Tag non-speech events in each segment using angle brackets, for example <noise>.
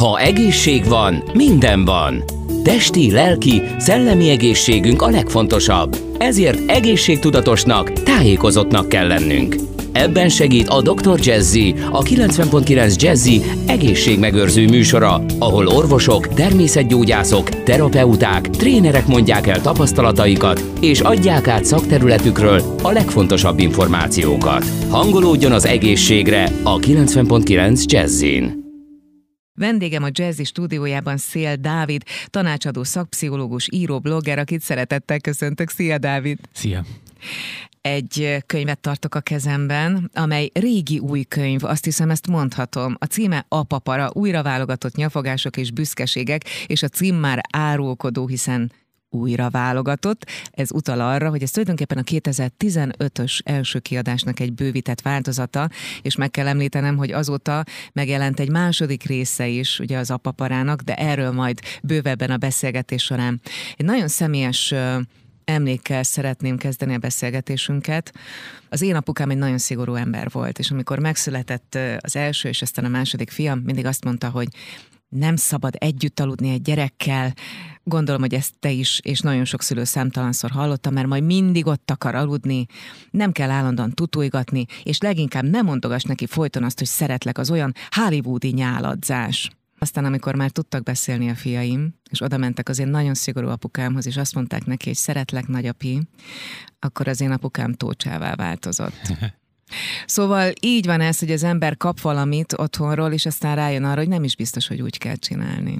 Ha egészség van, minden van. Testi, lelki, szellemi egészségünk a legfontosabb. Ezért egészségtudatosnak, tájékozottnak kell lennünk. Ebben segít a Dr. Jazzy, a 90.9 Jazzy egészségmegőrző műsora, ahol orvosok, természetgyógyászok, terapeuták, trénerek mondják el tapasztalataikat, és adják át szakterületükről a legfontosabb információkat. Hangolódjon az egészségre a 90.9 Jazzin. Vendégem a Jazzy stúdiójában Szél Dávid, tanácsadó szakpszichológus, író, blogger, akit szeretettel köszöntök. Szia, Dávid! Szia! Egy könyvet tartok a kezemben, amely régi új könyv, azt hiszem ezt mondhatom. A címe Apapara, újra válogatott nyafogások és büszkeségek, és a cím már árulkodó, hiszen újra válogatott. Ez utal arra, hogy ez tulajdonképpen a 2015-ös első kiadásnak egy bővített változata, és meg kell említenem, hogy azóta megjelent egy második része is, ugye az apaparának, de erről majd bővebben a beszélgetés során. Egy nagyon személyes emlékkel szeretném kezdeni a beszélgetésünket. Az én apukám egy nagyon szigorú ember volt, és amikor megszületett az első és aztán a második fiam, mindig azt mondta, hogy nem szabad együtt aludni egy gyerekkel. Gondolom, hogy ezt te is, és nagyon sok szülő számtalanszor hallotta, mert majd mindig ott akar aludni, nem kell állandóan tutújgatni, és leginkább nem mondogass neki folyton azt, hogy szeretlek, az olyan hollywoodi nyáladzás. Aztán, amikor már tudtak beszélni a fiaim, és oda mentek az én nagyon szigorú apukámhoz, és azt mondták neki, hogy szeretlek, nagyapi, akkor az én apukám tócsává változott. <laughs> Szóval így van ez, hogy az ember kap valamit otthonról, és aztán rájön arra, hogy nem is biztos, hogy úgy kell csinálni.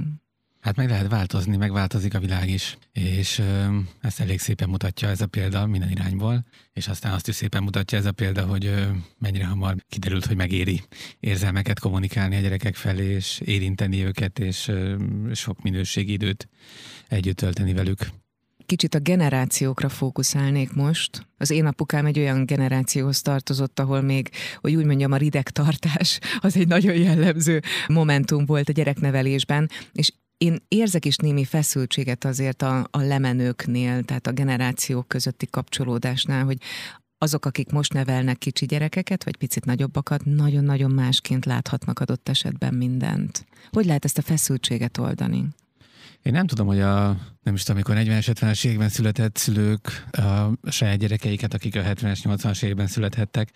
Hát meg lehet változni, megváltozik a világ is, és ö, ezt elég szépen mutatja ez a példa minden irányból, és aztán azt is szépen mutatja ez a példa, hogy ö, mennyire hamar kiderült, hogy megéri érzelmeket kommunikálni a gyerekek felé, és érinteni őket, és ö, sok minőségi időt együtt tölteni velük. Kicsit a generációkra fókuszálnék most. Az én apukám egy olyan generációhoz tartozott, ahol még, hogy úgy mondjam, a rideg tartás az egy nagyon jellemző momentum volt a gyereknevelésben, és én érzek is némi feszültséget azért a, a lemenőknél, tehát a generációk közötti kapcsolódásnál, hogy azok, akik most nevelnek kicsi gyerekeket, vagy picit nagyobbakat, nagyon-nagyon másként láthatnak adott esetben mindent. Hogy lehet ezt a feszültséget oldani? Én nem tudom, hogy a nem is tudom, amikor 40-es, 50-es években született szülők a saját gyerekeiket, akik a 70-es, 80-as években születhettek,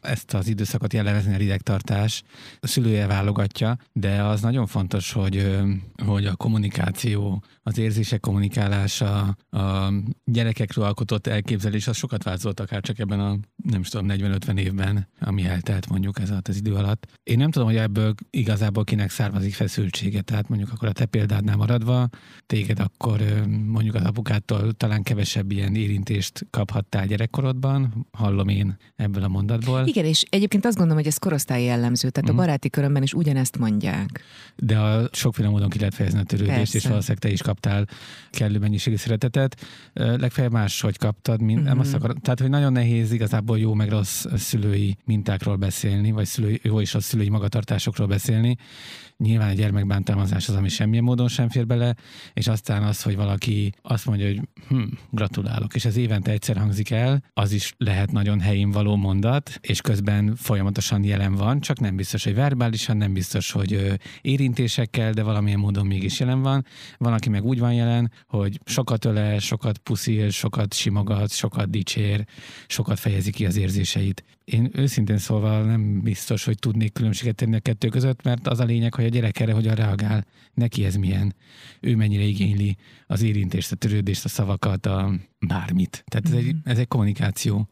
ezt az időszakot jellemezni a ridegtartás. A szülője válogatja, de az nagyon fontos, hogy, hogy a kommunikáció, az érzések kommunikálása, a gyerekekről alkotott elképzelés, az sokat változott akár csak ebben a, nem is tudom, 40-50 évben, ami eltelt mondjuk ez alatt az idő alatt. Én nem tudom, hogy ebből igazából kinek származik feszültsége, tehát mondjuk akkor a te példádnál maradva, téged akkor mondjuk az apukától talán kevesebb ilyen érintést kaphattál gyerekkorodban, hallom én ebből a mondatból. Igen, és egyébként azt gondolom, hogy ez korosztályi jellemző, tehát uh-huh. a mhm. baráti körömben is ugyanezt mondják. De a sokféle módon ki lehet fejezni a törődést, Persze. és valószínűleg te is kaptál kellő mennyiségű szeretetet. Legfeljebb más, hogy kaptad, mint, uh-huh. nem azt akar, tehát hogy nagyon nehéz igazából jó meg rossz szülői mintákról beszélni, vagy szülői, jó és a szülői magatartásokról beszélni Nyilván a gyermekbántalmazás az, ami semmilyen módon sem fér bele, és aztán az, hogy valaki azt mondja, hogy hm, gratulálok, és ez évente egyszer hangzik el, az is lehet nagyon helyén való mondat, és közben folyamatosan jelen van, csak nem biztos, hogy verbálisan, nem biztos, hogy érintésekkel, de valamilyen módon mégis jelen van. Van, aki meg úgy van jelen, hogy sokat öle, sokat puszil, sokat simogat, sokat dicsér, sokat fejezi ki az érzéseit. Én őszintén szólva nem biztos, hogy tudnék különbséget tenni a kettő között, mert az a lényeg, hogy a gyerek erre hogyan reagál, neki ez milyen, ő mennyire igényli az érintést, a törődést, a szavakat, a bármit. Tehát ez, egy, mhm. ez egy kommunikáció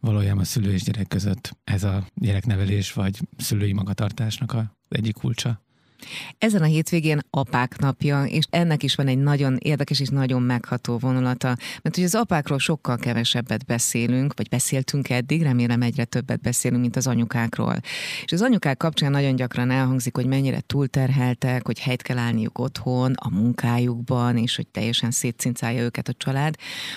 valójában a szülő és gyerek között. Ez a gyereknevelés vagy szülői magatartásnak az egyik kulcsa. Ezen a hétvégén apák napja, és ennek is van egy nagyon érdekes és nagyon megható vonulata, mert hogy az apákról sokkal kevesebbet beszélünk, vagy beszéltünk eddig, remélem egyre többet beszélünk, mint az anyukákról. És az anyukák kapcsán nagyon gyakran elhangzik, hogy mennyire túlterheltek, hogy helyt kell állniuk otthon, a munkájukban, és hogy teljesen szétcincálja őket a család.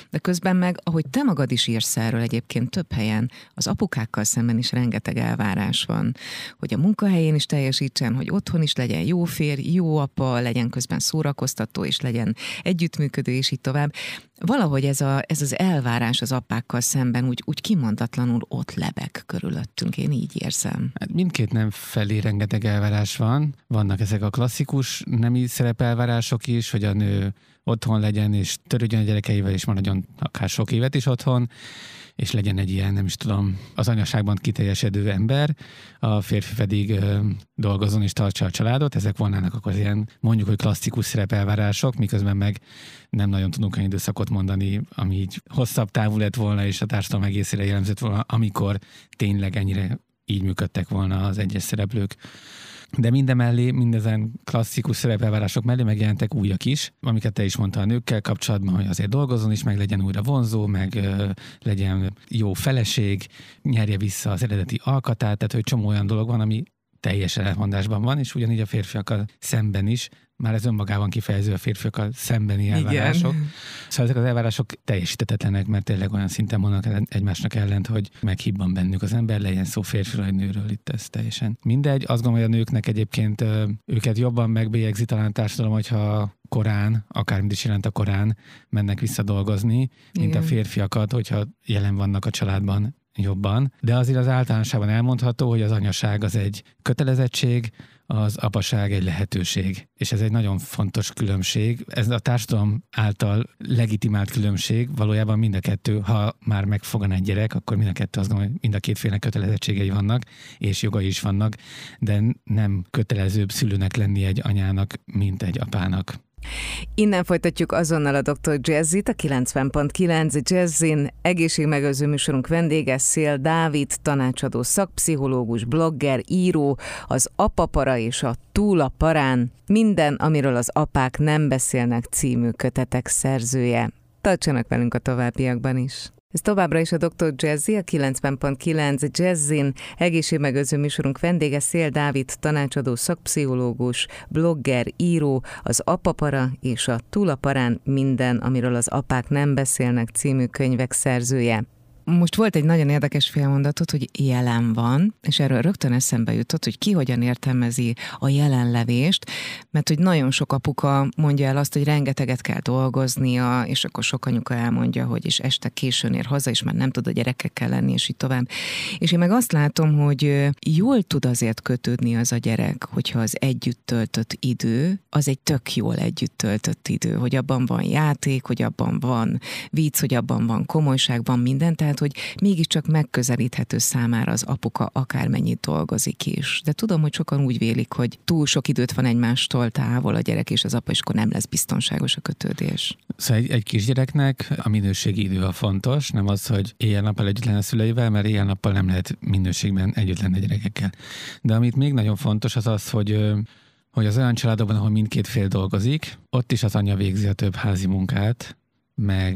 De közben meg, ahogy te magad is írsz erről egyébként több helyen, az apukákkal szemben is rengeteg elvárás van, hogy a munkahelyén is teljesítsen, hogy otthon is legyen legyen jó férj, jó apa, legyen közben szórakoztató, és legyen együttműködő, és így tovább. Valahogy ez, a, ez az elvárás az apákkal szemben úgy, úgy kimondatlanul ott lebek körülöttünk, én így érzem. Hát mindkét nem felé rengeteg elvárás van. Vannak ezek a klasszikus nemi szerepelvárások is, hogy a nő otthon legyen, és törődjön a gyerekeivel, és maradjon akár sok évet is otthon, és legyen egy ilyen, nem is tudom, az anyaságban kiteljesedő ember, a férfi pedig ö, dolgozzon és tartsa a családot. Ezek volnának akkor ilyen, mondjuk, hogy klasszikus szerepelvárások, miközben meg nem nagyon tudunk olyan időszakot mondani, ami így hosszabb távú lett volna, és a társadalom egészére jellemzett volna, amikor tényleg ennyire így működtek volna az egyes szereplők. De mindemellé, mindezen klasszikus szerepelvárások mellé megjelentek újak is, amiket te is mondtál a nőkkel kapcsolatban, hogy azért dolgozzon is, meg legyen újra vonzó, meg ö, legyen jó feleség, nyerje vissza az eredeti alkatát, tehát hogy csomó olyan dolog van, ami teljes elmondásban van, és ugyanígy a férfiakkal szemben is már ez önmagában kifejező a férfiakkal szembeni elvárások. Igen. Szóval ezek az elvárások teljesítetetlenek, mert tényleg olyan szinten mondanak egymásnak ellent, hogy meghibban bennük az ember, legyen szó férfiról vagy nőről, itt ez teljesen mindegy. Azt gondolom, hogy a nőknek egyébként őket jobban megbélyegzi talán társadalom, hogyha korán, akármit is jelent a korán, mennek vissza dolgozni, mint Igen. a férfiakat, hogyha jelen vannak a családban jobban. De azért az általánosában elmondható, hogy az anyaság az egy kötelezettség, az apaság egy lehetőség. És ez egy nagyon fontos különbség. Ez a társadalom által legitimált különbség. Valójában mind a kettő, ha már megfogan egy gyerek, akkor mind a kettő azt gondolom, hogy mind a két félnek kötelezettségei vannak, és jogai is vannak, de nem kötelezőbb szülőnek lenni egy anyának, mint egy apának. Innen folytatjuk azonnal a Dr. Jazzit, a 90.9 Jazzin. Egészségmegőrző műsorunk vendége Szél Dávid, tanácsadó szakpszichológus, blogger, író, az Apapara és a Túl a Parán, minden, amiről az apák nem beszélnek című kötetek szerzője. Tartsanak velünk a továbbiakban is. Ez továbbra is a Dr. Jazzy, a 90.9 Jazzin egészségmegőrző műsorunk vendége Szél Dávid, tanácsadó szakpszichológus, blogger, író, az Apapara és a Túlaparán minden, amiről az apák nem beszélnek című könyvek szerzője. Most volt egy nagyon érdekes félmondatot, hogy jelen van, és erről rögtön eszembe jutott, hogy ki hogyan értelmezi a jelenlevést, mert hogy nagyon sok apuka mondja el azt, hogy rengeteget kell dolgoznia, és akkor sok anyuka elmondja, hogy is este későn ér haza, és már nem tud a gyerekekkel lenni, és így tovább. És én meg azt látom, hogy jól tud azért kötődni az a gyerek, hogyha az együtt töltött idő, az egy tök jól együtt töltött idő, hogy abban van játék, hogy abban van vicc, hogy abban van komolyság, van minden, tehát tehát hogy mégiscsak megközelíthető számára az apuka akármennyit dolgozik is. De tudom, hogy sokan úgy vélik, hogy túl sok időt van egymástól távol a gyerek és az apa, és akkor nem lesz biztonságos a kötődés. Szóval egy, egy kisgyereknek a minőségi idő a fontos, nem az, hogy éjjel-nappal együtt lenne a szüleivel, mert éjjel-nappal nem lehet minőségben együtt lenni a gyerekekkel. De amit még nagyon fontos, az az, hogy hogy az olyan családokban, ahol mindkét fél dolgozik, ott is az anyja végzi a több házi munkát, meg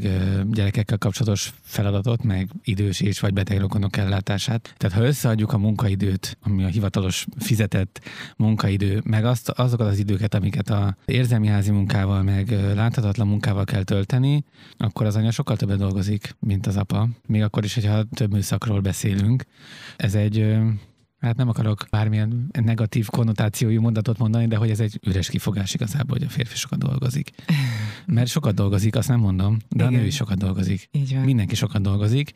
gyerekekkel kapcsolatos feladatot, meg idős és vagy beteg rokonok ellátását. Tehát ha összeadjuk a munkaidőt, ami a hivatalos fizetett munkaidő, meg azt, azokat az időket, amiket a érzelmi házi munkával, meg láthatatlan munkával kell tölteni, akkor az anya sokkal többet dolgozik, mint az apa. Még akkor is, hogyha több műszakról beszélünk. Ez egy hát nem akarok bármilyen negatív konnotációjú mondatot mondani, de hogy ez egy üres kifogás igazából, hogy a férfi sokat dolgozik. Mert sokat dolgozik, azt nem mondom, de Igen. a nő is sokat dolgozik. Így van. Mindenki sokat dolgozik,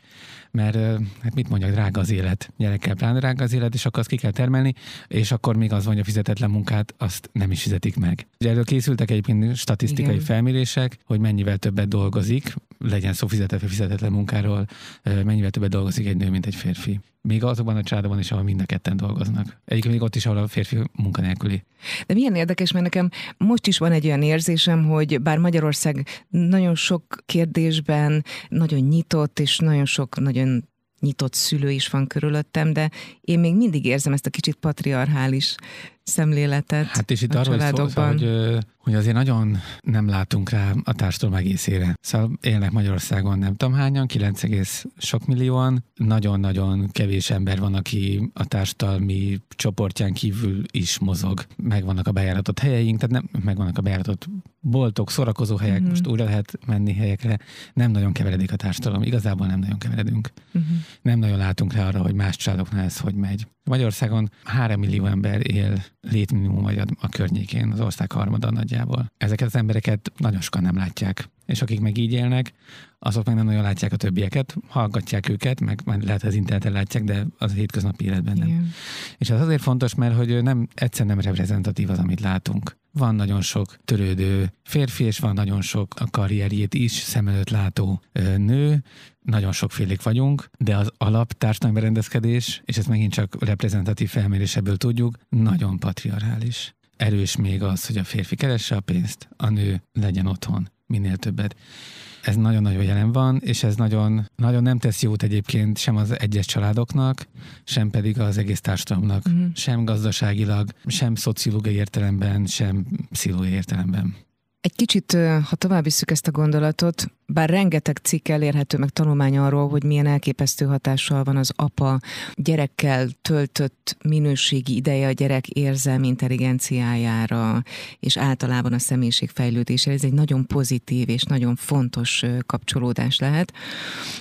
mert hát mit mondjak, drága az élet. Gyerekkel pláne drága az élet, és akkor azt ki kell termelni, és akkor még az van, hogy a fizetetlen munkát azt nem is fizetik meg. Ugye erről készültek egyébként statisztikai Igen. felmérések, hogy mennyivel többet dolgozik, legyen szó fizetett vagy fizetetlen munkáról, mennyivel többet dolgozik egy nő, mint egy férfi. Még azokban a családokban is, ahol mind a ketten dolgoznak. Egyik még ott is, ahol a férfi munkanélküli. De milyen érdekes, mert nekem most is van egy olyan érzésem, hogy bár Magyarország nagyon sok kérdésben nagyon nyitott, és nagyon sok nagyon nyitott szülő is van körülöttem, de én még mindig érzem ezt a kicsit patriarchális szemléletet Hát és itt arról is szó, hogy, hogy azért nagyon nem látunk rá a társadalom egészére. Szóval élnek Magyarországon nem tudom hányan, 9, sok millióan, nagyon-nagyon kevés ember van, aki a társadalmi csoportján kívül is mozog. Megvannak a bejáratott helyeink, tehát nem, megvannak a bejáratott boltok, szórakozó helyek, uh-huh. most újra lehet menni helyekre. Nem nagyon keveredik a társadalom, igazából nem nagyon keveredünk. Uh-huh. Nem nagyon látunk rá arra, hogy más családoknál ez hogy megy. Magyarországon 3 millió ember él létminimum vagy a környékén, az ország harmada nagyjából. Ezeket az embereket nagyon sokan nem látják. És akik meg így élnek, azok meg nem nagyon látják a többieket, hallgatják őket, meg lehet az interneten látják, de az a hétköznapi életben nem. Igen. És ez azért fontos, mert hogy nem egyszer nem reprezentatív az, amit látunk. Van nagyon sok törődő férfi, és van nagyon sok a karrierjét is szem előtt látó nő, nagyon sokfélék vagyunk, de az alap társadalmi berendezkedés, és ezt megint csak reprezentatív felmérésebből tudjuk, nagyon patriarchális. Erős még az, hogy a férfi keresse a pénzt, a nő legyen otthon minél többet. Ez nagyon-nagyon jelen van, és ez nagyon, nagyon nem tesz jót egyébként sem az egyes családoknak, sem pedig az egész társadalomnak, uh-huh. sem gazdaságilag, sem szociológiai értelemben, sem pszichológiai értelemben. Egy kicsit, ha tovább visszük ezt a gondolatot, bár rengeteg cikk elérhető meg tanulmány arról, hogy milyen elképesztő hatással van az apa gyerekkel töltött minőségi ideje a gyerek érzelmi intelligenciájára, és általában a személyiség fejlődésére. Ez egy nagyon pozitív és nagyon fontos kapcsolódás lehet.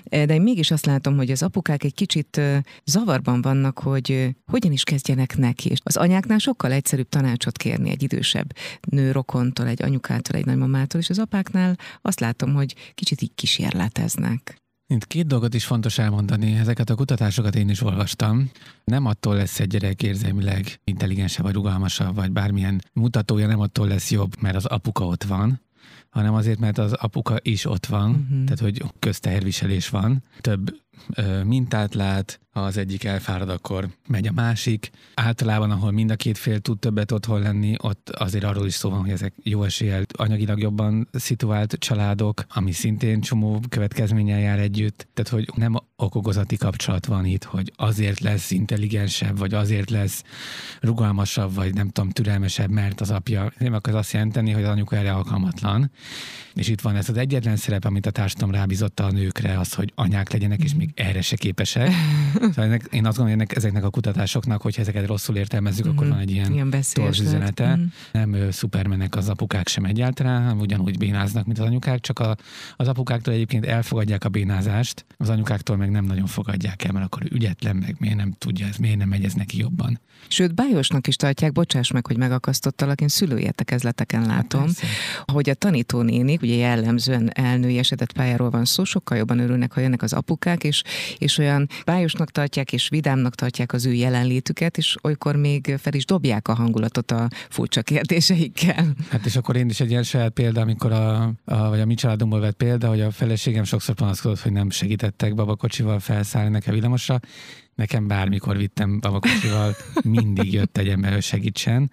De én mégis azt látom, hogy az apukák egy kicsit zavarban vannak, hogy hogyan is kezdjenek neki. Az anyáknál sokkal egyszerűbb tanácsot kérni egy idősebb nőrokontól, egy anyukától, egy nagymamától, és az apáknál azt látom, hogy kicsit így kísérleteznek. Mint két dolgot is fontos elmondani, ezeket a kutatásokat én is olvastam. Nem attól lesz egy gyerek érzelmileg intelligensebb, vagy rugalmasabb, vagy bármilyen mutatója nem attól lesz jobb, mert az apuka ott van, hanem azért, mert az apuka is ott van, uh-huh. tehát hogy közteherviselés van, több mintát lát, ha az egyik elfárad, akkor megy a másik. Általában, ahol mind a két fél tud többet otthon lenni, ott azért arról is szó van, hogy ezek jó eséllyel anyagilag jobban szituált családok, ami szintén csomó következménnyel jár együtt. Tehát, hogy nem okokozati kapcsolat van itt, hogy azért lesz intelligensebb, vagy azért lesz rugalmasabb, vagy nem tudom, türelmesebb, mert az apja. Nem az azt jelenteni, hogy az anyuka erre alkalmatlan. És itt van ez az egyetlen szerep, amit a társadalom rábízotta a nőkre, az, hogy anyák legyenek, és még erre se képesek. <laughs> Szóval ennek, én azt gondolom, hogy ezeknek a kutatásoknak, hogyha ezeket rosszul értelmezzük, mm-hmm. akkor mhm. van egy ilyen, ilyen üzenete. Mm-hmm. Nem szupermenek az apukák sem egyáltalán, hanem ugyanúgy bénáznak, mint az anyukák, csak a, az apukáktól egyébként elfogadják a bénázást, az anyukáktól meg nem nagyon fogadják el, mert akkor ügyetlen, meg miért nem tudja ez, miért nem megy ez neki jobban. Sőt, bájosnak is tartják, bocsáss meg, hogy megakasztottalak, én szülőértekezleteken látom, hát hogy a tanítónénik, ugye jellemzően elnői esetett pályáról van szó, sokkal jobban örülnek, ha jönnek az apukák, és, és olyan bájosnak tartják, és vidámnak tartják az ő jelenlétüket, és olykor még fel is dobják a hangulatot a furcsa kérdéseikkel. Hát és akkor én is egy ilyen saját példa, amikor a, a vagy a mi családunkból vett példa, hogy a feleségem sokszor panaszkodott, hogy nem segítettek babakocsival felszállni nekem villamosra, Nekem bármikor vittem babakocsival, mindig jött egy ember, hogy segítsen.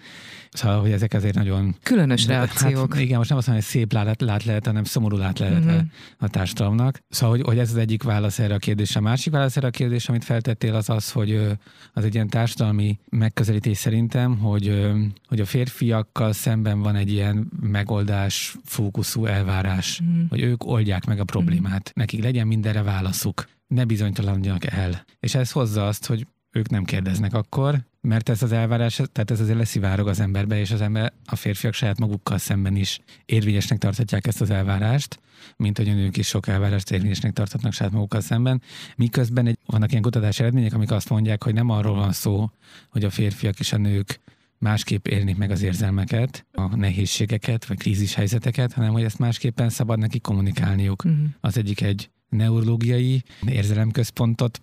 Szóval, hogy ezek azért nagyon... Különös reakciók. Hát, igen, most nem azt mondom, hogy szép lát, lát lehet, hanem szomorú lát lehet uh-huh. a társadalomnak. Szóval, hogy, hogy ez az egyik válasz erre a kérdésre. A másik válasz erre a kérdésre, amit feltettél, az az, hogy az egy ilyen társadalmi megközelítés szerintem, hogy, hogy a férfiakkal szemben van egy ilyen megoldás fókuszú elvárás, uh-huh. hogy ők oldják meg a problémát. Uh-huh. Nekik legyen mindenre válaszuk ne bizonytalanodjanak el. És ez hozza azt, hogy ők nem kérdeznek akkor, mert ez az elvárás, tehát ez azért leszivárog az emberbe, és az ember, a férfiak saját magukkal szemben is érvényesnek tarthatják ezt az elvárást, mint hogy a nők is sok elvárást érvényesnek tarthatnak saját magukkal szemben. Miközben egy, vannak ilyen kutatási eredmények, amik azt mondják, hogy nem arról van szó, hogy a férfiak és a nők másképp élnék meg az érzelmeket, a nehézségeket, vagy krízis helyzeteket, hanem hogy ezt másképpen szabad neki kommunikálniuk. Uh-huh. Az egyik egy neurológiai érzelemközpontot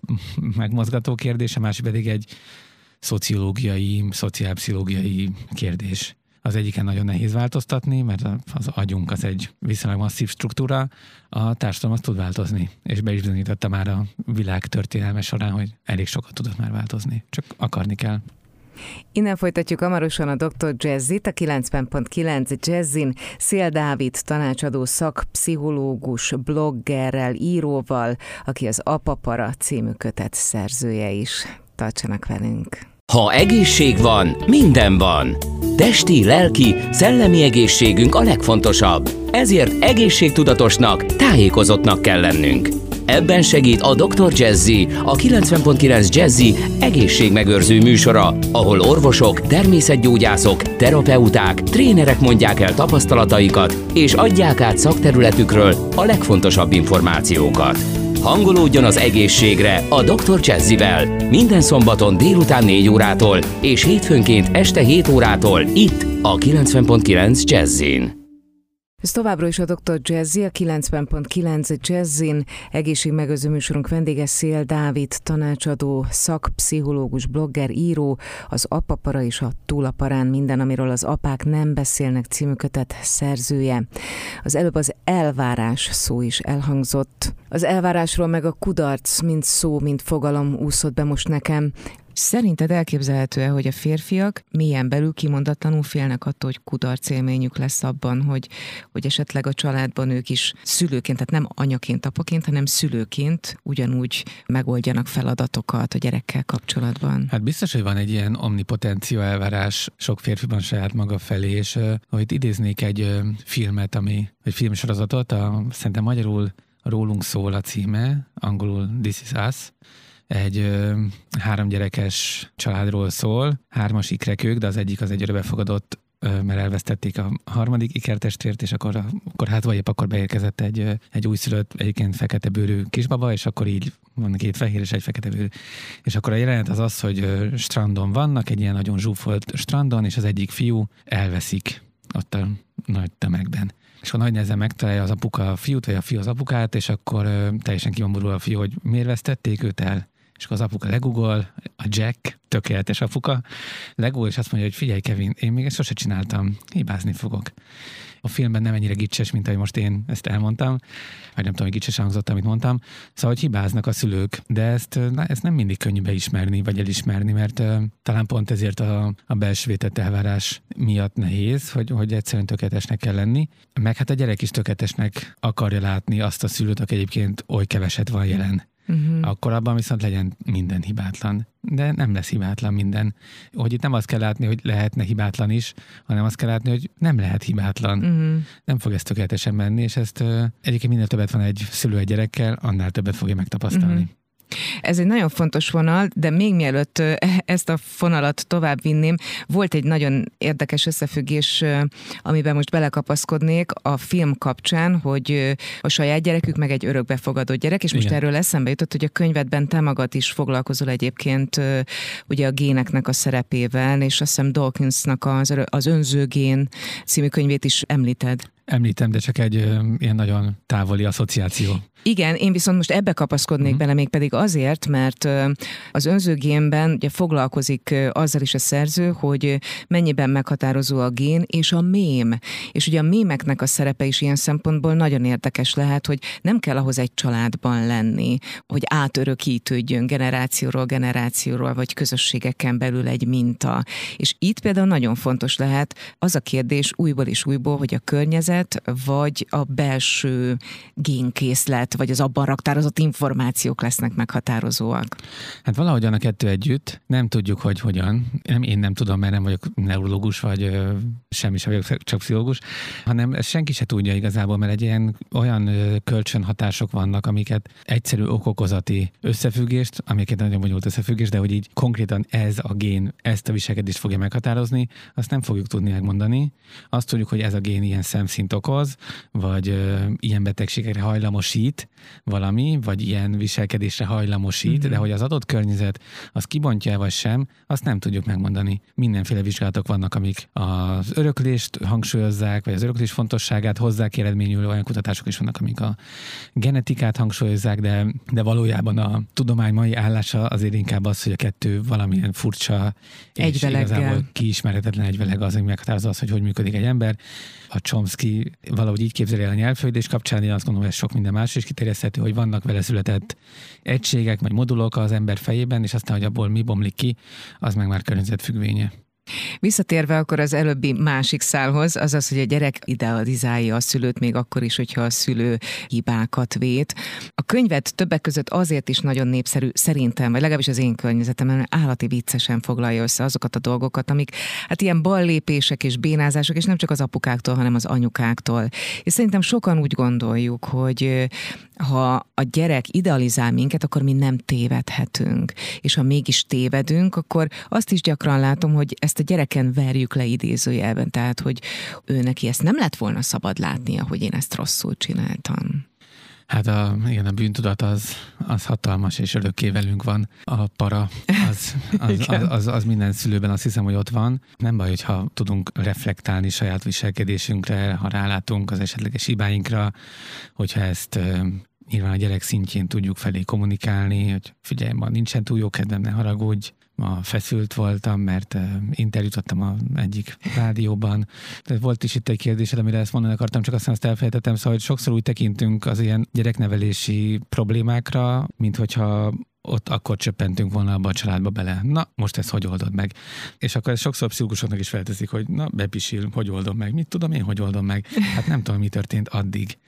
megmozgató kérdés, a másik pedig egy szociológiai, szociálpszichológiai kérdés. Az egyiken nagyon nehéz változtatni, mert az agyunk az egy viszonylag masszív struktúra, a társadalom azt tud változni, és be is bizonyította már a világ történelme során, hogy elég sokat tudott már változni, csak akarni kell. Innen folytatjuk hamarosan a Dr. Jazzit, a 90.9 Jazzin Szél Dávid tanácsadó szakpszichológus, bloggerrel, íróval, aki az Apapara című kötet szerzője is. Tartsanak velünk! Ha egészség van, minden van. Testi, lelki, szellemi egészségünk a legfontosabb. Ezért egészségtudatosnak, tájékozottnak kell lennünk. Ebben segít a Dr. Jazzy, a 90.9 Jazzy egészségmegőrző műsora, ahol orvosok, természetgyógyászok, terapeuták, trénerek mondják el tapasztalataikat, és adják át szakterületükről a legfontosabb információkat. Hangolódjon az egészségre a Dr. Jazzivel minden szombaton délután 4 órától és hétfőnként este 7 órától itt a 90.9 Jazzin. Ez továbbra is a Dr. Jazzy, a 90.9 Jazzin. Egészségmegőző műsorunk vendége Szél Dávid, tanácsadó, szakpszichológus, blogger, író, az Apapara és a Túlaparán minden, amiről az apák nem beszélnek című kötet szerzője. Az előbb az elvárás szó is elhangzott. Az elvárásról meg a kudarc, mint szó, mint fogalom úszott be most nekem. Szerinted elképzelhető-e, hogy a férfiak milyen belül kimondatlanul félnek attól, hogy kudarc élményük lesz abban, hogy, hogy esetleg a családban ők is szülőként, tehát nem anyaként, apaként, hanem szülőként ugyanúgy megoldjanak feladatokat a gyerekkel kapcsolatban? Hát biztos, hogy van egy ilyen omnipotencia elvárás sok férfiban saját maga felé, és hogy idéznék egy filmet, ami, egy filmsorozatot, a, szerintem magyarul Rólunk szól a címe, angolul This is Us, egy ö, három gyerekes családról szól, hármas ikrekők, de az egyik az egy örökbefogadott mert elvesztették a harmadik ikertestvért, és akkor, akkor hát vagy akkor beérkezett egy, egy újszülött, egyébként fekete bőrű kisbaba, és akkor így van két fehér és egy fekete bőrű. És akkor a jelenet az az, hogy strandon vannak, egy ilyen nagyon zsúfolt strandon, és az egyik fiú elveszik ott a nagy tömegben. És akkor nagy nehezen megtalálja az apuka a fiút, vagy a fiú az apukát, és akkor ö, teljesen kiomborul a fiú, hogy miért vesztették őt el. És akkor az apuka legugol, a Jack, tökéletes apuka, legugol, és azt mondja, hogy figyelj Kevin, én még ezt sose csináltam, hibázni fogok a filmben nem ennyire gicses, mint ahogy most én ezt elmondtam, vagy nem tudom, hogy gicses hangzott, amit mondtam. Szóval, hogy hibáznak a szülők, de ezt, na, ezt nem mindig könnyű beismerni, vagy elismerni, mert uh, talán pont ezért a, a belső vétett elvárás miatt nehéz, hogy, hogy egyszerűen tökéletesnek kell lenni. Meg hát a gyerek is tökéletesnek akarja látni azt a szülőt, aki egyébként oly keveset van jelen uh-huh. akkor abban viszont legyen minden hibátlan. De nem lesz hibátlan minden. Hogy itt nem azt kell látni, hogy lehetne hibátlan is, hanem azt kell látni, hogy nem lehet hibátlan. Uh-huh. Nem fog ez tökéletesen menni, és ezt egyébként minél többet van egy szülő egy gyerekkel, annál többet fogja megtapasztalni. Uh-huh. Ez egy nagyon fontos vonal, de még mielőtt <laughs> ezt a fonalat tovább vinném, volt egy nagyon érdekes összefüggés, amiben most belekapaszkodnék a film kapcsán, hogy a saját gyerekük meg egy örökbefogadó gyerek, és most Igen. erről eszembe jutott, hogy a könyvedben te magad is foglalkozol egyébként ugye a géneknek a szerepével, és azt hiszem Dawkinsnak az, az Önzőgén című könyvét is említed. Említem, de csak egy ö, ilyen nagyon távoli asszociáció. Igen, én viszont most ebbe kapaszkodnék uh-huh. bele, mégpedig azért, mert az önzőgénben ugye foglalkozik azzal is a szerző, hogy mennyiben meghatározó a gén és a mém. És ugye a mémeknek a szerepe is ilyen szempontból nagyon érdekes lehet, hogy nem kell ahhoz egy családban lenni, hogy átörökítődjön generációról generációról, vagy közösségeken belül egy minta. És itt például nagyon fontos lehet az a kérdés újból és újból, hogy a környezet vagy a belső génkészlet vagy az abban raktározott információk lesznek meghatározóak? Hát valahogyan a kettő együtt, nem tudjuk, hogy hogyan. Nem, én nem tudom, mert nem vagyok neurológus, vagy ö, semmi sem vagyok, csak pszichológus, hanem ezt senki se tudja igazából, mert egy ilyen olyan ö, kölcsönhatások vannak, amiket egyszerű okokozati összefüggést, amiket nagyon bonyolult összefüggés, de hogy így konkrétan ez a gén ezt a viselkedést fogja meghatározni, azt nem fogjuk tudni megmondani. Azt tudjuk, hogy ez a gén ilyen szemszint okoz, vagy ö, ilyen betegségekre hajlamosít, valami, vagy ilyen viselkedésre hajlamosít, mm-hmm. de hogy az adott környezet az kibontja vagy sem, azt nem tudjuk megmondani. Mindenféle vizsgálatok vannak, amik az öröklést hangsúlyozzák, vagy az öröklés fontosságát hozzák eredményül, olyan kutatások is vannak, amik a genetikát hangsúlyozzák, de, de valójában a tudomány mai állása azért inkább az, hogy a kettő valamilyen furcsa és igazából kiismerhetetlen egyveleg az, ami meghatározza az, hogy hogy működik egy ember. A Chomsky valahogy így képzeli el a nyelvfejlődés kapcsán, én azt gondolom, ez sok minden más is kiterjeszthető, hogy vannak vele született egységek, vagy modulok az ember fejében, és aztán, hogy abból mi bomlik ki, az meg már környezetfüggvénye. Visszatérve akkor az előbbi másik szálhoz, az az, hogy a gyerek idealizálja a szülőt még akkor is, hogyha a szülő hibákat vét. A könyvet többek között azért is nagyon népszerű szerintem, vagy legalábbis az én környezetemben állati viccesen foglalja össze azokat a dolgokat, amik hát ilyen ballépések és bénázások, és nem csak az apukáktól, hanem az anyukáktól. És szerintem sokan úgy gondoljuk, hogy ha a gyerek idealizál minket, akkor mi nem tévedhetünk. És ha mégis tévedünk, akkor azt is gyakran látom, hogy ezt a gyereken verjük le idézőjelben, tehát hogy ő neki ezt nem lett volna szabad látnia, hogy én ezt rosszul csináltam. Hát a, igen, a bűntudat az, az hatalmas, és örökké velünk van. A para az, <laughs> az, az, az, az minden szülőben azt hiszem, hogy ott van. Nem baj, hogyha tudunk reflektálni saját viselkedésünkre, ha rálátunk az esetleges hibáinkra, hogyha ezt nyilván a gyerek szintjén tudjuk felé kommunikálni, hogy figyelj, ma nincsen túl jó kedvem, ne haragudj, ma feszült voltam, mert interjút adtam egyik rádióban. Tehát volt is itt egy kérdés, amire ezt mondani akartam, csak aztán azt elfelejtettem, szóval hogy sokszor úgy tekintünk az ilyen gyereknevelési problémákra, mint hogyha ott akkor csöppentünk volna abba a családba bele. Na, most ezt hogy oldod meg? És akkor ez sokszor pszichológusoknak is felteszik, hogy na, bepisil, hogy oldom meg? Mit tudom én, hogy oldom meg? Hát nem tudom, mi történt addig.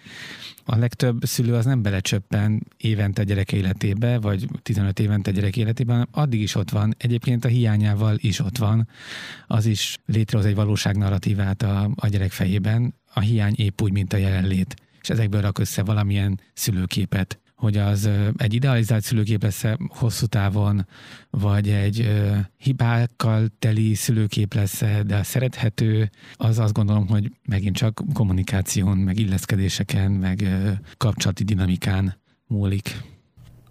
A legtöbb szülő az nem belecsöppen évente gyerek életébe, vagy 15 évente gyerek életében, hanem addig is ott van. Egyébként a hiányával is ott van. Az is létrehoz egy valóság narratívát a, a gyerek fejében. A hiány épp úgy, mint a jelenlét. És ezekből rak össze valamilyen szülőképet hogy az egy idealizált szülőkép lesz hosszú távon, vagy egy hibákkal teli szülőkép lesz de szerethető, az azt gondolom, hogy megint csak kommunikáción, meg illeszkedéseken, meg kapcsolati dinamikán múlik.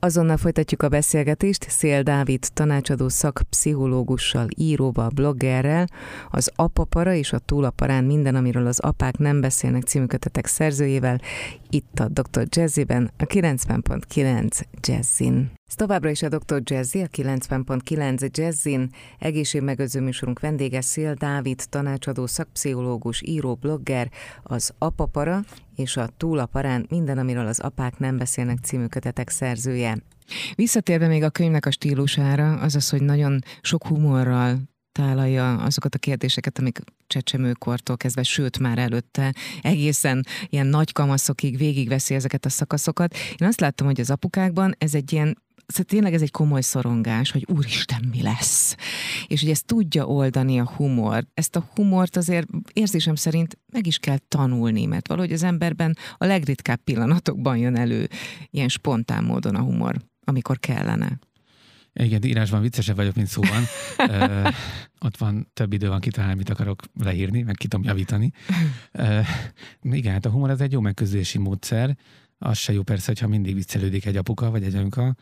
Azonnal folytatjuk a beszélgetést Szél Dávid tanácsadó szakpszichológussal, íróval, bloggerrel, az Apapara és a Túlaparán minden, amiről az apák nem beszélnek című kötetek szerzőjével, itt a Dr. Jazzy-ben, a 90.9 Jazzin. Ez továbbra is a Dr. Jazzy, a 90.9 Jazzin, egészségmegőző műsorunk vendége Szél Dávid, tanácsadó, szakpszichológus, író, blogger, az Apapara és a Túlaparán minden, amiről az apák nem beszélnek című kötetek szerzője. Visszatérve még a könyvnek a stílusára, az az, hogy nagyon sok humorral tálalja azokat a kérdéseket, amik csecsemőkortól kezdve, sőt már előtte egészen ilyen nagy kamaszokig végigveszi ezeket a szakaszokat. Én azt láttam, hogy az apukákban ez egy ilyen szóval tényleg ez egy komoly szorongás, hogy úristen, mi lesz? És hogy ezt tudja oldani a humor. Ezt a humort azért érzésem szerint meg is kell tanulni, mert valahogy az emberben a legritkább pillanatokban jön elő ilyen spontán módon a humor, amikor kellene. Igen, írásban viccesebb vagyok, mint szóban. <laughs> uh, ott van több idő van kitalálni, mit akarok leírni, meg ki tudom javítani. Uh, igen, hát a humor az egy jó megközelítési módszer. Az se jó persze, hogyha mindig viccelődik egy apuka vagy egy anyuka,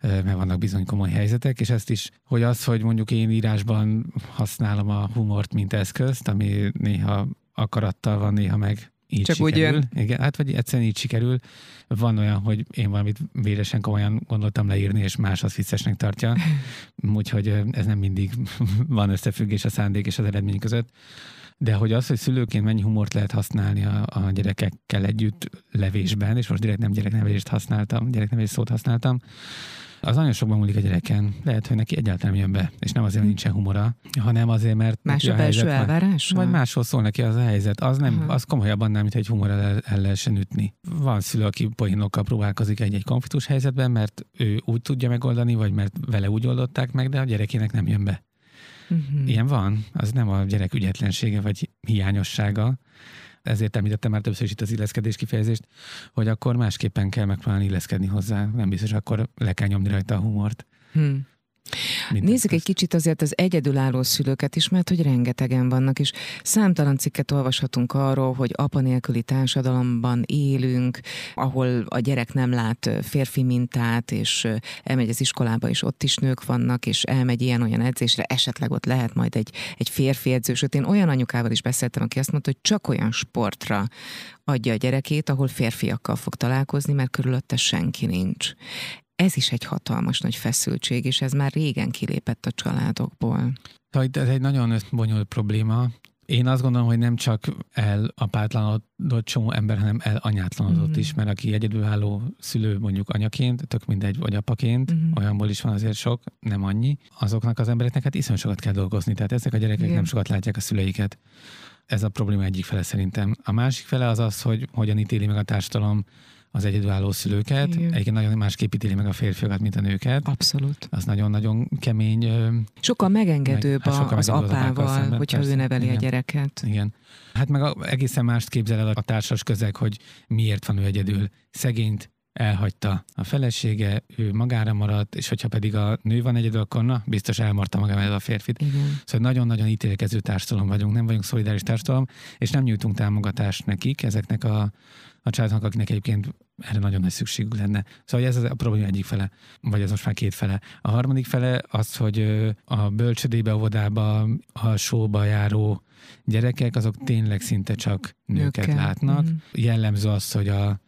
mert vannak bizony komoly helyzetek, és ezt is, hogy az, hogy mondjuk én írásban használom a humort, mint eszközt, ami néha akarattal van, néha meg így Csak sikerül. úgy jön. Igen, hát vagy egyszerűen így sikerül. Van olyan, hogy én valamit véresen komolyan gondoltam leírni, és más az viccesnek tartja. <laughs> Úgyhogy ez nem mindig <laughs> van összefüggés a szándék és az eredmény között. De hogy az, hogy szülőként mennyi humort lehet használni a, a gyerekekkel együtt levésben, és most direkt nem gyereknevelést használtam, gyereknevelés szót használtam, az nagyon sokban múlik a gyereken. Lehet, hogy neki egyáltalán jön be, és nem azért, hogy nincsen humora, hanem azért, mert más a, a belső elvárás? Vagy máshol szól neki az a helyzet. Az, nem, az komolyabban nem, mint egy humor el, el lehessen ütni. Van szülő, aki poénokkal próbálkozik egy-egy konfliktus helyzetben, mert ő úgy tudja megoldani, vagy mert vele úgy oldották meg, de a gyerekének nem jön be. Uh-huh. Ilyen van, az nem a gyerek ügyetlensége vagy hiányossága, ezért említettem már többször is itt az illeszkedés kifejezést, hogy akkor másképpen kell megpróbálni illeszkedni hozzá. Nem biztos, akkor le kell nyomni rajta a humort. Hmm. Minden Nézzük egy kicsit azért az egyedülálló szülőket is, mert hogy rengetegen vannak, és számtalan cikket olvashatunk arról, hogy apa nélküli társadalomban élünk, ahol a gyerek nem lát férfi mintát, és elmegy az iskolába, és ott is nők vannak, és elmegy ilyen-olyan edzésre, esetleg ott lehet majd egy, egy férfi edző. Sőt, én olyan anyukával is beszéltem, aki azt mondta, hogy csak olyan sportra adja a gyerekét, ahol férfiakkal fog találkozni, mert körülötte senki nincs ez is egy hatalmas nagy feszültség, és ez már régen kilépett a családokból. Ez egy nagyon bonyolult probléma. Én azt gondolom, hogy nem csak el apátlanodott csomó ember, hanem el anyátlanodott mm-hmm. is, mert aki egyedülálló szülő mondjuk anyaként, tök mindegy, vagy apaként, mm-hmm. olyanból is van azért sok, nem annyi, azoknak az embereknek hát iszonyú sokat kell dolgozni. Tehát ezek a gyerekek Igen. nem sokat látják a szüleiket. Ez a probléma egyik fele szerintem. A másik fele az az, hogy hogyan ítéli meg a társadalom az egyedülálló szülőket. Igen. Egyébként nagyon másképp ítéli meg a férfiakat, mint a nőket. Abszolút. Az nagyon-nagyon kemény. Sokkal megengedőbb meg, hát sokkal az apával, az szemben, hogyha persze, ő neveli igen. a gyereket. Igen. Hát meg a, egészen mást képzel el a társas közeg, hogy miért van ő egyedül. Szegényt elhagyta a felesége, ő magára maradt, és hogyha pedig a nő van egyedül, akkor na, biztos elmarta magára a férfit. Igen. Szóval nagyon-nagyon ítélkező társadalom vagyunk, nem vagyunk szolidáris társadalom, és nem nyújtunk támogatást nekik, ezeknek a a családnak, akinek egyébként erre nagyon nagy szükségük lenne. Szóval ez a probléma egyik fele, vagy ez most már két fele. A harmadik fele az, hogy a bölcsödébe, óvodába, a sóba járó gyerekek, azok tényleg szinte csak nőket Nőke. látnak. Mm. Jellemző az, hogy a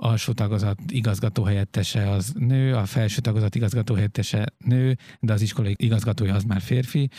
alsó tagozat igazgató helyettese az nő, a felső tagozat igazgató helyettese nő, de az iskolai igazgatója az már férfi.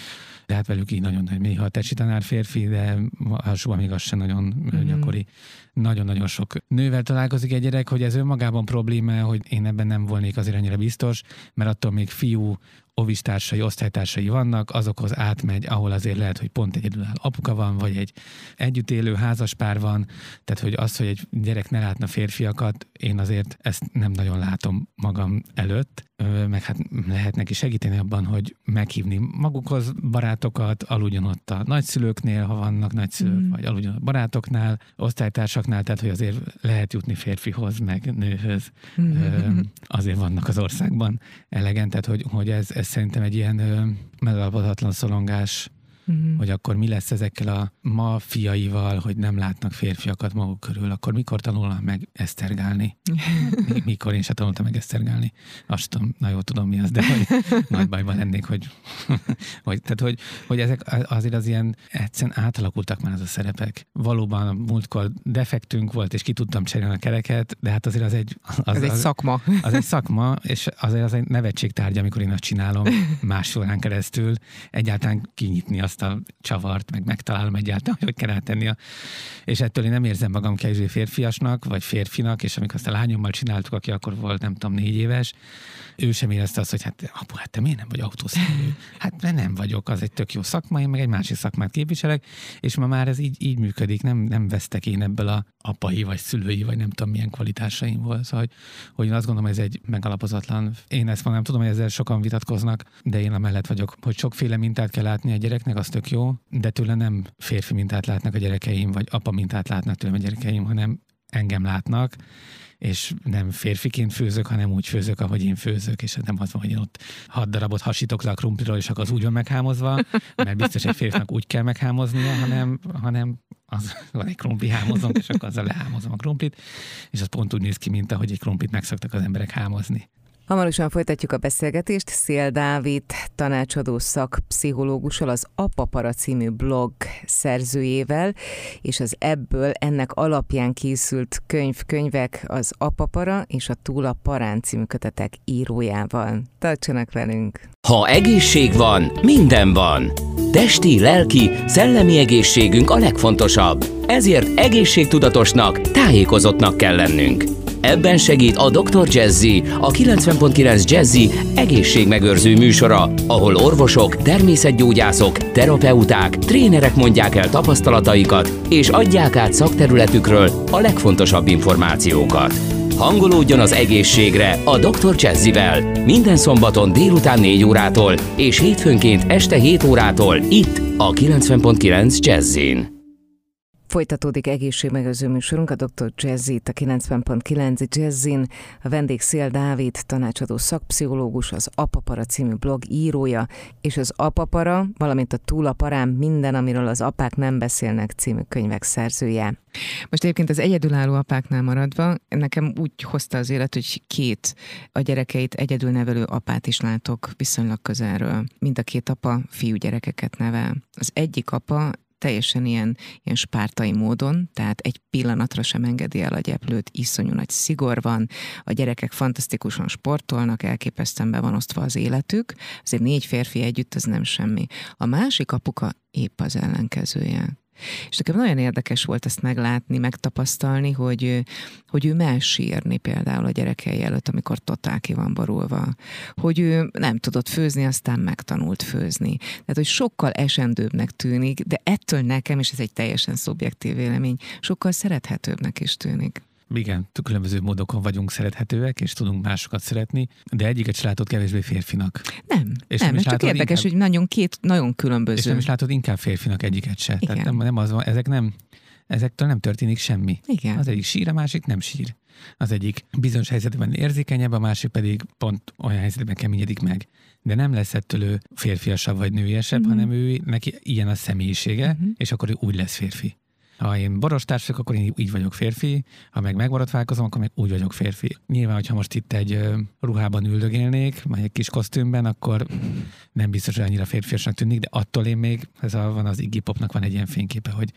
De hát velük így nagyon nagy, néha a tesi tanár férfi, de alsóban még az sem nagyon mm-hmm. gyakori. Nagyon-nagyon sok nővel találkozik egy gyerek, hogy ez önmagában probléma, hogy én ebben nem volnék azért annyira biztos, mert attól még fiú ovistársai, osztálytársai vannak, azokhoz átmegy, ahol azért lehet, hogy pont egyedülálló apuka van, vagy egy együtt élő házaspár van, tehát hogy az, hogy egy gyerek ne látna férfiakat, én azért ezt nem nagyon látom magam előtt, meg hát lehet neki segíteni abban, hogy meghívni magukhoz barátokat, aludjon ott a nagyszülőknél, ha vannak nagyszülők, mm. vagy aludjon a barátoknál, osztálytársaknál, tehát hogy azért lehet jutni férfihoz, meg nőhöz. Mm. Azért vannak az országban elegen, tehát hogy, hogy ez, ez szerintem egy ilyen megalapozatlan szolongás uh-huh. hogy akkor mi lesz ezekkel a ma fiaival, hogy nem látnak férfiakat maguk körül, akkor mikor tanulnak meg esztergálni? <laughs> mikor én se tanultam meg esztergálni? Azt tudom, na jó tudom mi az, de hogy <laughs> nagy bajban lennék, hogy, <laughs> hogy, tehát, hogy, hogy ezek azért az ilyen egyszerűen átalakultak már az a szerepek. Valóban a múltkor defektünk volt, és ki tudtam cserélni a kereket, de hát azért az egy... Az, az egy az, szakma. Az egy szakma, és azért az egy nevetségtárgy, amikor én azt csinálom más órán keresztül, egyáltalán kinyitni azt a csavart, meg megtalálom egyáltalán, hogy kell eltenni. A... És ettől én nem érzem magam kevésbé férfiasnak, vagy férfinak, és amikor azt a lányommal csináltuk, aki akkor volt, nem tudom, négy éves, ő sem érezte azt, hogy hát apu, hát te miért nem vagy autószerelő? Hát mert nem vagyok, az egy tök jó szakma, én meg egy másik szakmát képviselek, és ma már ez így, így működik, nem, nem vesztek én ebből a apai, vagy szülői, vagy nem tudom milyen kvalitásaim volt. Szóval, hogy, hogy én azt gondolom, ez egy megalapozatlan. Én ezt mondom, tudom, hogy ezzel sokan vitatkoznak, de én amellett vagyok, hogy sokféle mintát kell látni a gyereknek, az tök jó, de tőle nem férfi mintát látnak a gyerekeim, vagy apa mintát látnak tőlem a gyerekeim, hanem engem látnak, és nem férfiként főzök, hanem úgy főzök, ahogy én főzök, és nem az van, hogy én ott hat darabot hasítok le a krumpliról, és akkor az úgy van meghámozva, mert biztos egy férfinak úgy kell meghámoznia, hanem, hanem az van egy krumpli hámozom, és akkor azzal lehámozom a krumplit, és az pont úgy néz ki, mint ahogy egy krumplit megszoktak az emberek hámozni. Hamarosan folytatjuk a beszélgetést Szél Dávid tanácsadó szakpszichológussal, az Apapara című blog szerzőjével, és az ebből ennek alapján készült könyv, könyvek az Apapara és a Túl a Parán című kötetek írójával. Tartsanak velünk! Ha egészség van, minden van. Testi, lelki, szellemi egészségünk a legfontosabb. Ezért egészségtudatosnak, tájékozottnak kell lennünk. Ebben segít a Dr. Jazzy, a 90.9 Jazzy egészségmegőrző műsora, ahol orvosok, természetgyógyászok, terapeuták, trénerek mondják el tapasztalataikat, és adják át szakterületükről a legfontosabb információkat. Hangolódjon az egészségre a Dr. Jazzy-vel minden szombaton délután 4 órától és hétfőnként este 7 órától itt a 90.9 Jazzin. Folytatódik egészségmegőző műsorunk, a Dr. Jazzy, a 90.9 Jazzin, a vendég Szél Dávid, tanácsadó szakpszichológus, az Apapara című blog írója, és az Apapara, valamint a Túlaparám minden, amiről az apák nem beszélnek című könyvek szerzője. Most egyébként az egyedülálló apáknál maradva, nekem úgy hozta az élet, hogy két a gyerekeit egyedül nevelő apát is látok viszonylag közelről. Mind a két apa fiú gyerekeket nevel. Az egyik apa teljesen ilyen, ilyen spártai módon, tehát egy pillanatra sem engedi el a gyeplőt, iszonyú nagy szigor van, a gyerekek fantasztikusan sportolnak, elképesztően be van osztva az életük, azért négy férfi együtt az nem semmi. A másik apuka épp az ellenkezője És nekem nagyon érdekes volt ezt meglátni, megtapasztalni, hogy, hogy ő melsírni például a gyerekei előtt, amikor totál ki van borulva. Hogy ő nem tudott főzni, aztán megtanult főzni. Tehát, hogy sokkal esendőbbnek tűnik, de ettől nekem, és ez egy teljesen szubjektív vélemény, sokkal szerethetőbbnek is tűnik. Igen, különböző módokon vagyunk szerethetőek, és tudunk másokat szeretni, de egyiket sem látod kevésbé férfinak. Nem, és nem, nem csak érdekes, inkább, hogy nagyon két, nagyon különböző. És nem is látod inkább férfinak egyiket se. Igen. Tehát nem, nem az van, ezek nem, ezektől nem történik semmi. Igen. Az egyik sír, a másik nem sír. Az egyik bizonyos helyzetben érzékenyebb, a másik pedig pont olyan helyzetben keményedik meg. De nem lesz ettől ő férfiasabb vagy nőiesebb, mm-hmm. hanem ő neki ilyen a személyisége, mm-hmm. és akkor ő úgy lesz férfi. Ha én borostárs vagyok, akkor én így vagyok férfi, ha meg megmaradt akkor meg úgy vagyok férfi. Nyilván, hogyha most itt egy ruhában üldögélnék, vagy egy kis kosztümben, akkor nem biztos, hogy annyira férfiasnak tűnik, de attól én még, ez a, van az Iggy Popnak van egy ilyen fényképe, hogy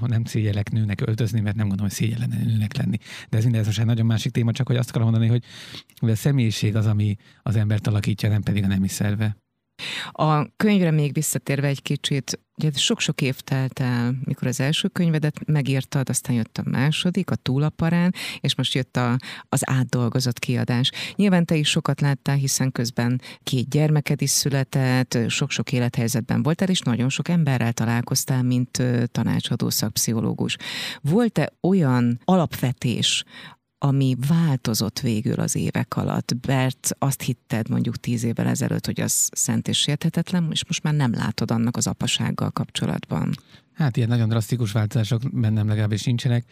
nem szégyelek nőnek öltözni, mert nem gondolom, hogy szégyel lenne nőnek lenni. De ez mindez egy nagyon másik téma, csak hogy azt akarom mondani, hogy a személyiség az, ami az embert alakítja, nem pedig a nemi szerve. A könyvre még visszatérve egy kicsit, ugye sok-sok év telt el, mikor az első könyvedet megírtad, aztán jött a második, a túlaparán, és most jött a, az átdolgozott kiadás. Nyilván te is sokat láttál, hiszen közben két gyermeked is született, sok-sok élethelyzetben voltál, és nagyon sok emberrel találkoztál, mint tanácsadó szakpszichológus. Volt-e olyan alapvetés, ami változott végül az évek alatt, mert azt hitted mondjuk tíz évvel ezelőtt, hogy az szent és sérthetetlen, és most már nem látod annak az apasággal kapcsolatban. Hát ilyen nagyon drasztikus változások bennem legalábbis nincsenek.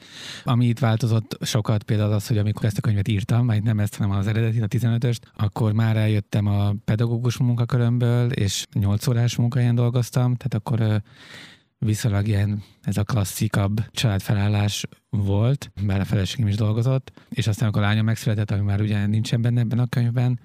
Ami itt változott sokat, például az, hogy amikor ezt a könyvet írtam, majd nem ezt, hanem az eredeti, a 15-öst, akkor már eljöttem a pedagógus munkakörömből, és 8 órás munkahelyen dolgoztam, tehát akkor viszonylag ilyen ez a klasszikabb családfelállás volt, bár a feleségem is dolgozott, és aztán amikor a lányom megszületett, ami már ugye nincsen benne ebben a könyvben,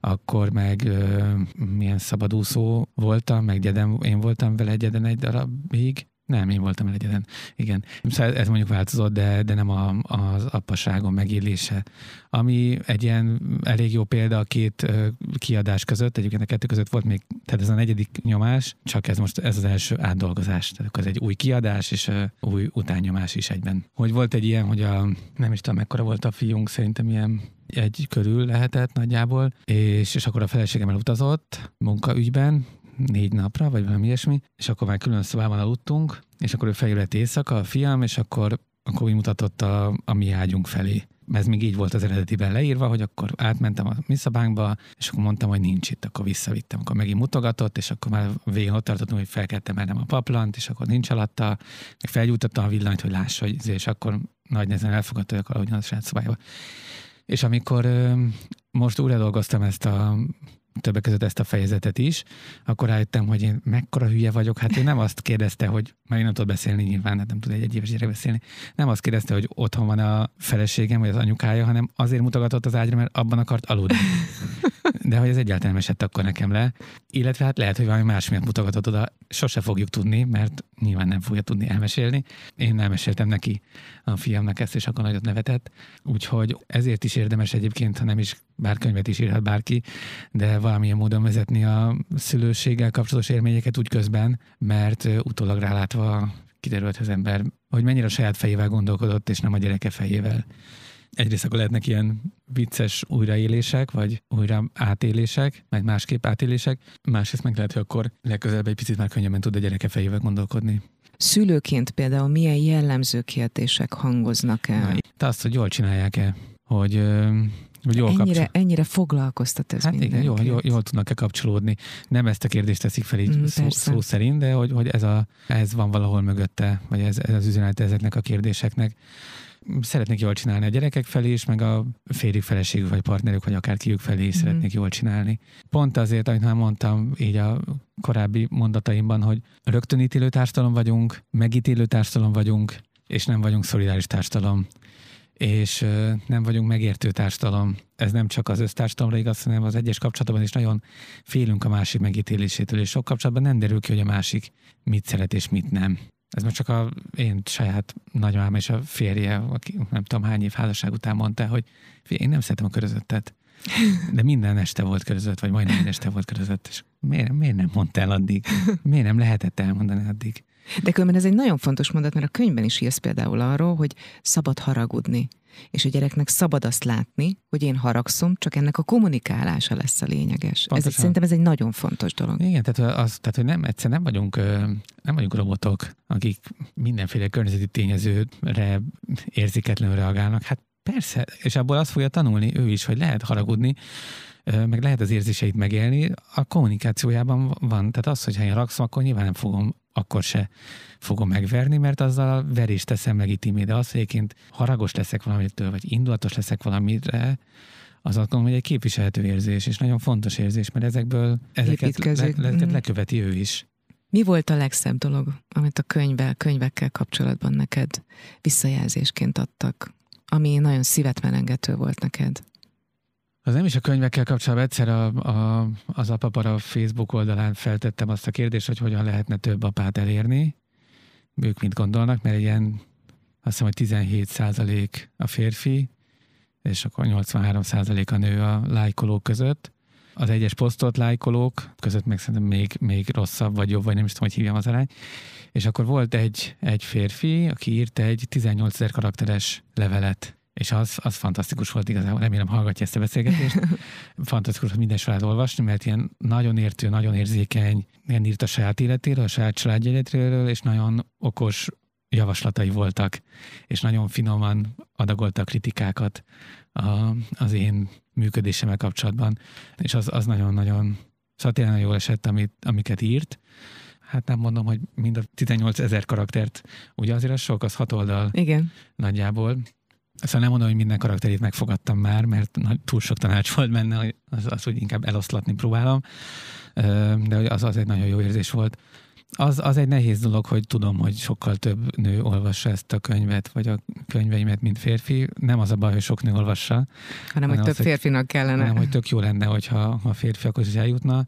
akkor meg ö, milyen szabadúszó voltam, meg gyedem, én voltam vele egyeden egy darabig, nem, én voltam egyeden. Igen. Szóval ez mondjuk változott, de, de nem a, az appaságon megélése. Ami egy ilyen elég jó példa a két kiadás között, egyébként a kettő között volt még, tehát ez a negyedik nyomás, csak ez most ez az első átdolgozás. Tehát ez egy új kiadás, és új utánnyomás is egyben. Hogy volt egy ilyen, hogy a, nem is tudom, mekkora volt a fiunk, szerintem ilyen egy körül lehetett nagyjából, és, és akkor a feleségem elutazott munkaügyben, négy napra, vagy valami ilyesmi, és akkor már külön szobában aludtunk, és akkor ő feljött éjszaka, a fiam, és akkor, akkor úgy mutatott a, a mi ágyunk felé. Ez még így volt az eredetiben leírva, hogy akkor átmentem a mi szobánkba, és akkor mondtam, hogy nincs itt, akkor visszavittem. Akkor megint mutogatott, és akkor már végén ott tartottunk, hogy fel kell temelnem a paplant, és akkor nincs alatta, meg felgyújtottam a villanyt, hogy lássa, hogy és akkor nagy nehezen elfogadta, hogy akkor a saját szobájába. És amikor most újra dolgoztam ezt a többek között ezt a fejezetet is, akkor rájöttem, hogy én mekkora hülye vagyok. Hát ő nem azt kérdezte, hogy már én nem tudok beszélni nyilván, hát nem tud egy egyéves gyerek beszélni. Nem azt kérdezte, hogy otthon van a feleségem, vagy az anyukája, hanem azért mutogatott az ágyra, mert abban akart aludni. De hogy ez egyáltalán nem esett akkor nekem le. Illetve hát lehet, hogy valami más miatt mutogatott oda. Sose fogjuk tudni, mert nyilván nem fogja tudni elmesélni. Én elmeséltem neki a fiamnak ezt, és akkor nagyot nevetett. Úgyhogy ezért is érdemes egyébként, ha nem is bár könyvet is írhat bárki, de valamilyen módon vezetni a szülőséggel kapcsolatos élményeket úgy közben, mert utólag rálátva kiderült az ember, hogy mennyire a saját fejével gondolkodott, és nem a gyereke fejével. Egyrészt akkor lehetnek ilyen vicces újraélések, vagy újra átélések, meg másképp átélések, másrészt meg lehet, hogy akkor legközelebb egy picit már könnyebben tud a gyereke fejével gondolkodni. Szülőként például milyen jellemző kérdések hangoznak el? Na, te azt, hogy jól csinálják-e, hogy hogy jól ennyire, ennyire foglalkoztat ez hát igen, jól, jól, jól tudnak-e kapcsolódni. Nem ezt a kérdést teszik fel így mm, szó, szó szerint, de hogy, hogy ez, a, ez van valahol mögötte, vagy ez, ez az üzenet ezeknek a kérdéseknek. Szeretnék jól csinálni a gyerekek felé is, meg a férjük, feleségük, vagy partnerük, vagy akár kiük felé is mm. szeretnék jól csinálni. Pont azért, amit már mondtam így a korábbi mondataimban, hogy rögtönítélő társadalom vagyunk, megítélő társadalom vagyunk, és nem vagyunk szolidáris társadalom és nem vagyunk megértő társadalom. Ez nem csak az össztársadalomra igaz, hanem az egyes kapcsolatban is nagyon félünk a másik megítélésétől, és sok kapcsolatban nem derül ki, hogy a másik mit szeret és mit nem. Ez most csak a én saját nagymám és a férje, aki nem tudom hány év házasság után mondta, hogy én nem szeretem a körözöttet. De minden este volt körözött, vagy majdnem minden este volt körözött, és miért, miért nem mondtál addig? Miért nem lehetett elmondani addig? De különben ez egy nagyon fontos mondat, mert a könyvben is írsz például arról, hogy szabad haragudni. És a gyereknek szabad azt látni, hogy én haragszom, csak ennek a kommunikálása lesz a lényeges. Ez egy, szerintem ez egy nagyon fontos dolog. Igen, tehát, az, tehát hogy nem, egyszer nem vagyunk, nem vagyunk robotok, akik mindenféle környezeti tényezőre érzéketlenül reagálnak. Hát persze, és abból azt fogja tanulni ő is, hogy lehet haragudni, meg lehet az érzéseit megélni, a kommunikációjában van. Tehát az, hogyha én haragszom, akkor nyilván nem fogom, akkor se fogom megverni, mert azzal a verést teszem legitimé, de az, hogy egyébként haragos leszek valamitől, vagy indulatos leszek valamire, az azt gondolom, hogy egy képviselhető érzés, és nagyon fontos érzés, mert ezekből ezeket, le, ezeket mm. leköveti ő is. Mi volt a legszebb dolog, amit a könyvvel, könyvekkel kapcsolatban neked visszajelzésként adtak, ami nagyon szívetmelengető volt neked? Az nem is a könyvekkel kapcsolatban, egyszer a, a, az apapara Facebook oldalán feltettem azt a kérdést, hogy hogyan lehetne több apát elérni. Ők mit gondolnak, mert ilyen azt hiszem, hogy 17 százalék a férfi, és akkor 83 százalék a nő a lájkolók között. Az egyes posztolt lájkolók között meg szerintem még, még rosszabb, vagy jobb, vagy nem is tudom, hogy hívjam az arány. És akkor volt egy, egy férfi, aki írt egy 18 ezer karakteres levelet és az, az fantasztikus volt igazából, remélem hallgatja ezt a beszélgetést. <laughs> fantasztikus, hogy minden sorát olvasni, mert ilyen nagyon értő, nagyon érzékeny, ilyen írt a saját életéről, a saját családjegyetről, és nagyon okos javaslatai voltak, és nagyon finoman adagolta a kritikákat a, az én működésemmel kapcsolatban, és az, az nagyon-nagyon, szóval tényleg nagyon jól esett, amit, amiket írt. Hát nem mondom, hogy mind a 18 ezer karaktert, ugye azért az sok, az hat oldal Igen. nagyjából, Szóval nem mondom, hogy minden karakterét megfogadtam már, mert túl sok tanács volt benne, hogy az, az hogy inkább eloszlatni próbálom, de az, az egy nagyon jó érzés volt. Az, az egy nehéz dolog, hogy tudom, hogy sokkal több nő olvassa ezt a könyvet, vagy a könyveimet, mint férfi. Nem az a baj, hogy sok nő olvassa. Hanem, hanem hogy több az, férfinak kellene. Hanem, hogy tök jó lenne, hogyha a férfiakhoz is eljutna.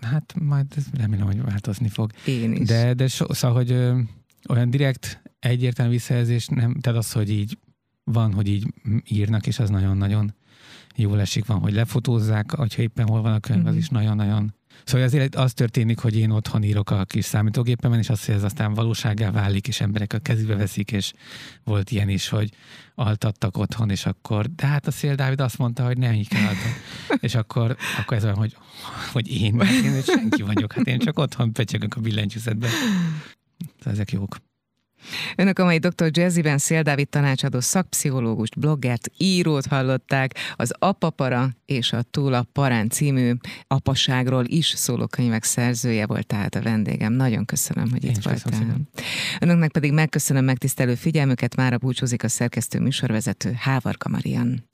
Hát majd remélem, hogy változni fog. Én is. De, de so, szóval, hogy olyan direkt egyértelmű visszajelzés nem, tehát az, hogy így van, hogy így írnak, és az nagyon-nagyon jól esik, van, hogy lefotózzák, hogyha éppen hol van a könyv, az mhm. is nagyon-nagyon Szóval azért az történik, hogy én otthon írok a kis számítógépemen, és azt, hogy ez aztán valóságá válik, és emberek a kezébe veszik, és volt ilyen is, hogy altattak otthon, és akkor, de hát a Szél Dávid azt mondta, hogy nem így kell altatni. <laughs> és akkor, akkor ez olyan, hogy, hogy én, én, én senki vagyok, hát én csak otthon pecsegök a billentyűzetben. Szóval ezek jók. Önök a mai Dr. Jazzyben Szél Dávid tanácsadó szakpszichológust, bloggert, írót hallották, az Apapara és a Túl a Parán című apaságról is szóló könyvek szerzője volt tehát a vendégem. Nagyon köszönöm, hogy Én itt voltál. Önöknek pedig megköszönöm megtisztelő figyelmüket, mára búcsúzik a szerkesztő műsorvezető Hávarka Marian.